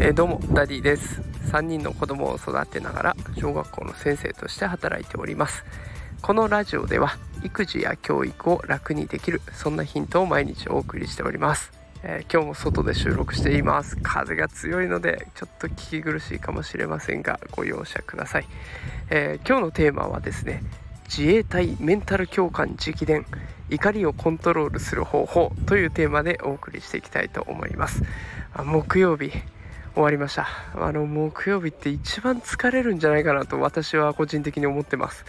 えー、どうもダディです。3人の子供を育てながら小学校の先生として働いております。このラジオでは育児や教育を楽にできるそんなヒントを毎日お送りしております、えー、今日も外で収録しています。風が強いのでちょっと聞き苦しいかもしれませんがご容赦ください、えー、今日のテーマはですね自衛隊メンタル教官直伝怒りをコントロールする方法というテーマでお送りしていきたいと思います。木曜日終わりました。あの木曜日って一番疲れるんじゃないかなと私は個人的に思ってます。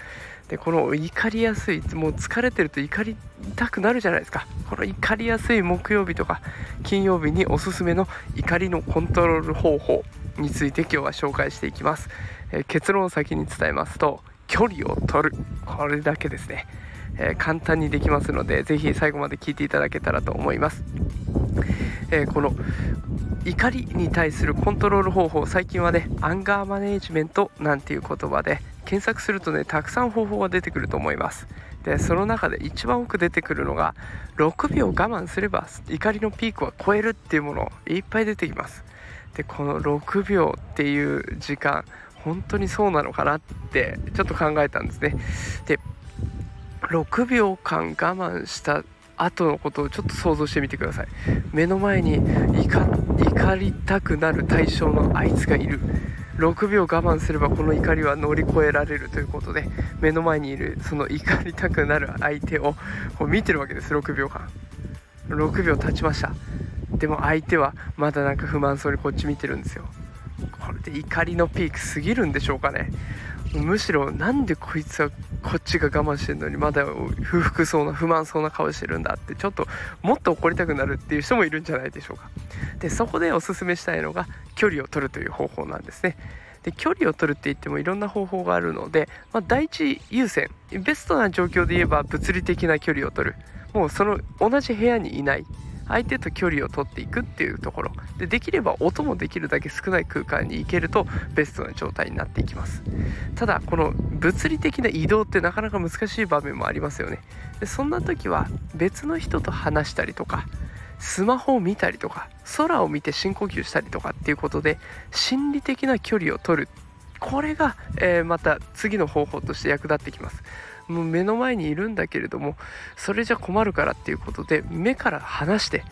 でこの怒りやすいもう疲れてると怒りたくなるじゃないですか。この怒りやすい木曜日とか金曜日におすすめの怒りのコントロール方法について今日は紹介していきます、えー、結論を先に伝えますと距離を取るこれだけですね、えー、簡単にできますので是非最後まで聞いていただけたらと思います、えー、この怒りに対するコントロール方法最近はねアンガーマネージメントなんていう言葉で検索するとねたくさん方法が出てくると思います。でその中で一番多く出てくるのが6秒我慢すれば怒りのピークは超えるっていうものいっぱい出てきます。でこの6秒っていう時間本当にそうなのかなってちょっと考えたんですね。で6秒間我慢した後のことをちょっと想像してみてください。目の前に怒りたくなる対象のあいつがいる。6秒我慢すればこの怒りは乗り越えられるということで目の前にいるその怒りたくなる相手をこう見てるわけです6秒間。6秒経ちました。でも相手はまだなんか不満そうにこっち見てるんですよ。これで怒りのピーク過ぎるんでしょうかね。むしろなんでこいつはこっちが我慢してるのにまだ不服そうな不満そうな顔してるんだってちょっともっと怒りたくなるっていう人もいるんじゃないでしょうか。でそこでおすすめしたいのが距離を取るという方法なんですね。で距離を取るって言ってもいろんな方法があるので、まあ、第一優先。ベストな状況で言えば物理的な距離を取る。もうその同じ部屋にいない。相手と距離を取っていくっていうところ。でできれば音もできるだけ少ない空間に行けるとベストな状態になっていきます。ただこの物理的な移動ってなかなか難しい場面もありますよね。でそんな時は別の人と話したりとかスマホを見たりとか空を見て深呼吸したりとかっていうことで心理的な距離を取るこれが、えー、また次の方法として役立ってきます。もう目の前にいるんだけれどもそれじゃ困るからっていうことで目から離して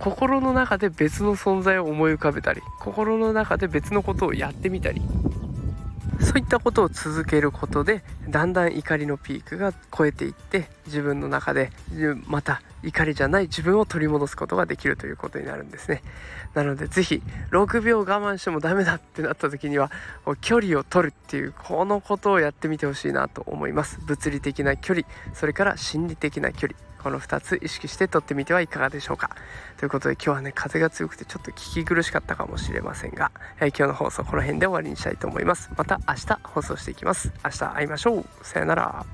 心の中で別の存在を思い浮かべたり心の中で別のことをやってみたりそういったことを続けることでだんだん怒りのピークが超えていって自分の中でまた怒りじゃない自分を取り戻すことができるということになるんですね。なので是非6秒我慢してもダメだってなった時には距離を取るっていうこのことをやってみてほしいなと思います。物理的な距離それから心理的な距離この2つ意識して撮ってみてはいかがでしょうか。ということで今日はね風が強くてちょっと聞き苦しかったかもしれませんが、えー、今日の放送この辺で終わりにしたいと思います。また明日放送していきます。明日会いましょう。さよなら。